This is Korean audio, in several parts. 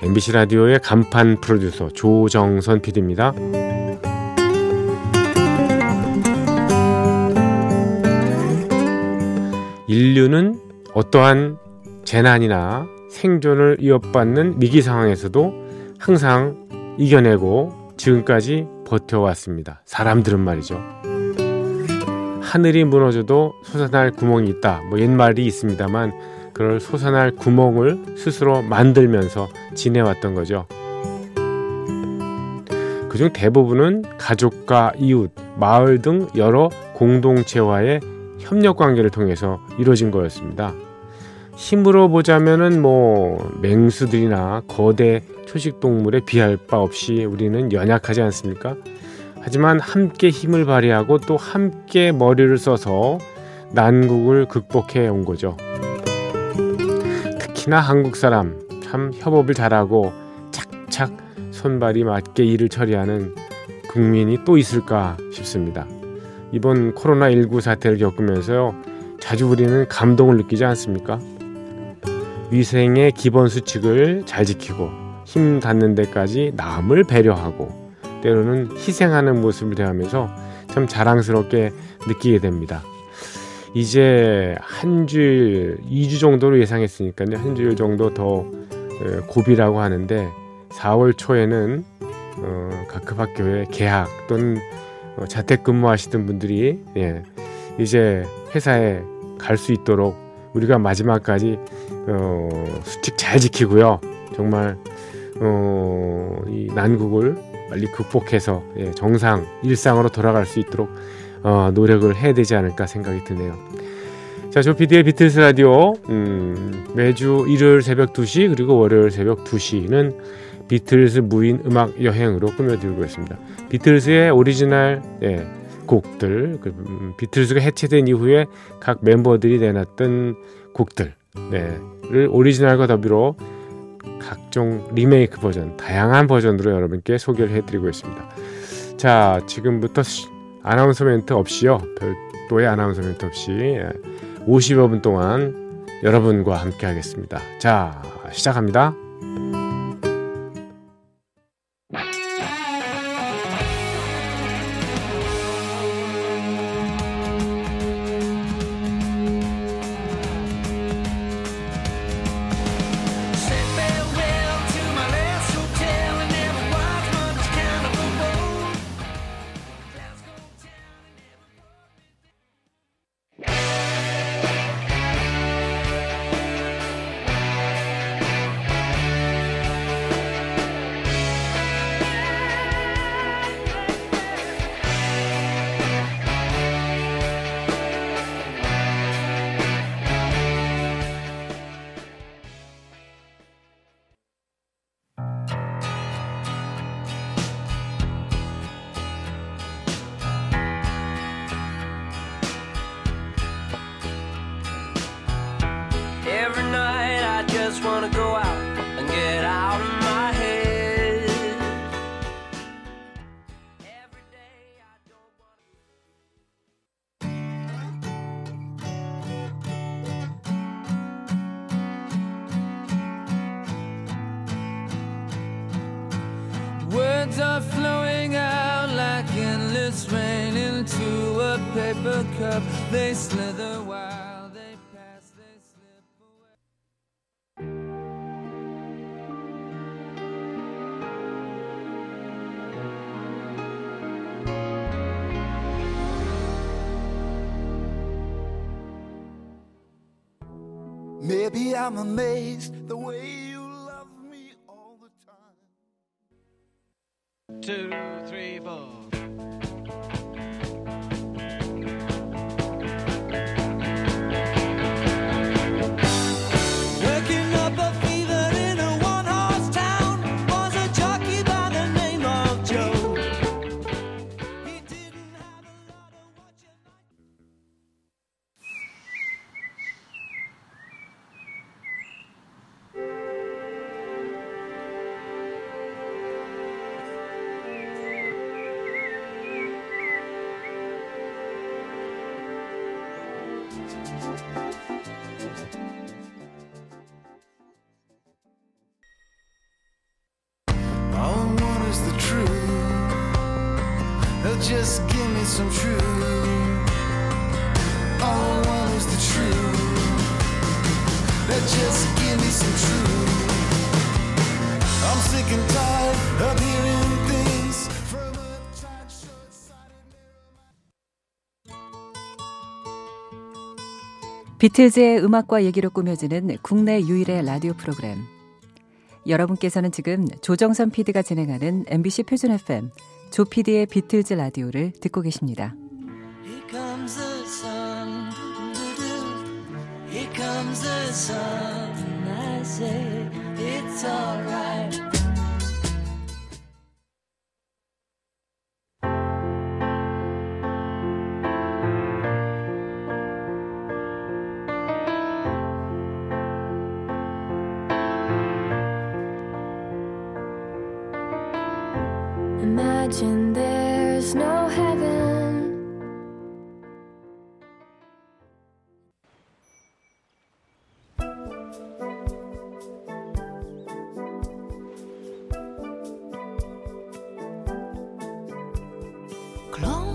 MBC 라디오의 간판 프로듀서 조정선 PD입니다. 인류는 어떠한 재난이나 생존을 위협받는 위기 상황에서도 항상 이겨내고 지금까지 버텨왔습니다. 사람들은 말이죠. 하늘이 무너져도 솟아날 구멍이 있다. 뭐 옛말이 있습니다만 그럴 솟아날 구멍을 스스로 만들면서 지내왔던 거죠. 그중 대부분은 가족과 이웃, 마을 등 여러 공동체와의 협력 관계를 통해서 이루어진 거였습니다. 힘으로 보자면은 뭐 맹수들이나 거대 초식 동물에 비할 바 없이 우리는 연약하지 않습니까? 하지만 함께 힘을 발휘하고 또 함께 머리를 써서 난국을 극복해 온 거죠. 특히나 한국 사람 참 협업을 잘하고 착착 손발이 맞게 일을 처리하는 국민이 또 있을까 싶습니다. 이번 코로나19 사태를 겪으면서요. 자주 우리는 감동을 느끼지 않습니까? 위생의 기본 수칙을 잘 지키고 힘 닿는 데까지 남을 배려하고 때로는 희생하는 모습을 대하면서 참 자랑스럽게 느끼게 됩니다. 이제 한 주일, 2주 정도로 예상했으니까요. 한 주일 정도 더 고비라고 하는데 4월 초에는 어, 각급 학교에 개학 또는 어, 자택근무하시던 분들이 예, 이제 회사에 갈 수 있도록 우리가 마지막까지 어, 수칙 잘 지키고요. 정말 어, 이 난국을 빨리 극복해서 예, 정상 일상으로 돌아갈 수 있도록 어, 노력을 해야 되지 않을까 생각이 드네요. 자, 조피디의 비틀스 라디오 음, 매주 일요일 새벽 2시 그리고 월요일 새벽 2시는 비틀스 무인 음악 여행으로 꾸며드리고 있습니다. 비틀스의 오리지널 예, 곡들, 그, 음, 비틀스가 해체된 이후에 각 멤버들이 내놨던 곡들, 네, 를 오리지널과 더불어 각종 리메이크 버전, 다양한 버전으로 여러분께 소개를 해드리고 있습니다. 자, 지금부터 아나운서 멘트 없이요. 별도의 아나운서 멘트 없이 50여 예, 분 동안 여러분과 함께 하겠습니다. 자, 시작합니다. just wanna go out and get out of my head. Words are flowing out like endless rain into a paper cup. They slither. Baby, I'm amazed the way you love me all the time. Two, three, four. Just give me some truth. All I want is the truth. Just give me some truth. I'm sick and tired of hearing things from a tired, short-sighted 비틀즈의 음악과 얘기로 꾸며지는 국내 유일의 라디오 프로그램. 여러분께서는 지금 조정선 PD가 진행하는 MBC 표준 FM 조 PD의 비틀즈 라디오를 듣고 계십니다. Here comes the sun, sun, I say it's alright.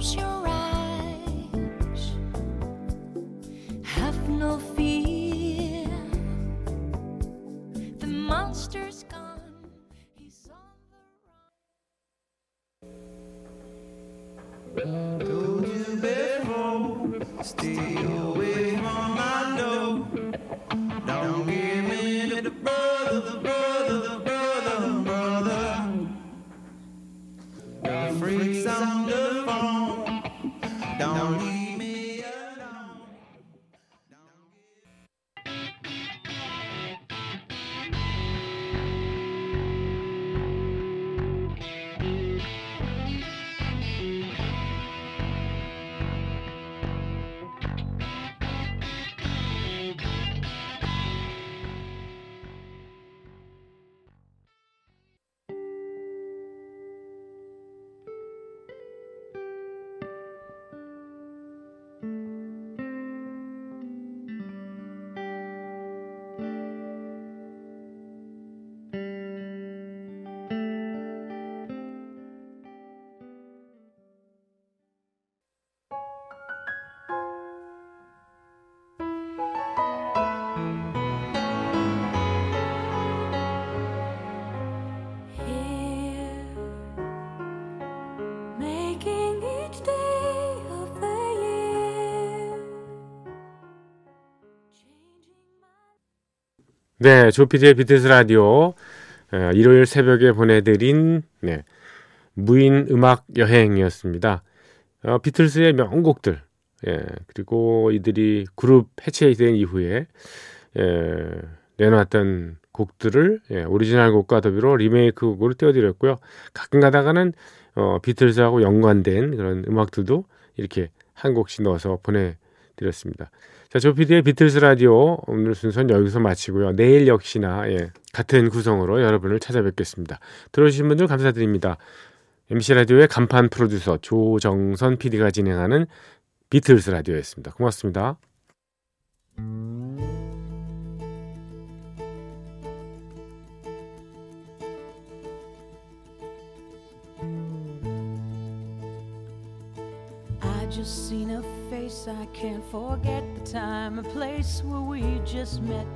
Close your eyes. Have no fear. The monster's gone. He's on the run. Told you before, stay away from my door. Don't give me the brother, the brother, the brother, the brother. The freaks on the phone. 네, 조피디의 비틀스 라디오 어, 일요일 새벽에 보내드린 네, 무인 음악 여행이었습니다. 어, 비틀스의 명곡들 예, 그리고 이들이 그룹 해체된 이후에 예, 내놓았던 곡들을 예, 오리지널 곡과 더불어 리메이크 곡으로 띄워드렸고요. 가끔 가다가는 어, 비틀스하고 연관된 그런 음악들도 이렇게 한 곡씩 넣어서 보내 드렸습니다. 자, 조피디의 비틀스 라디오 오늘 순서는 여기서 마치고요. 내일 역시나 예, 같은 구성으로 여러분을 찾아뵙겠습니다. 들어주신 분들 감사드립니다. MBC 라디오의 간판 프로듀서 조정선 PD가 진행하는 비틀스 라디오였습니다. 고맙습니다. just seen a face I can't forget the time and place where we just met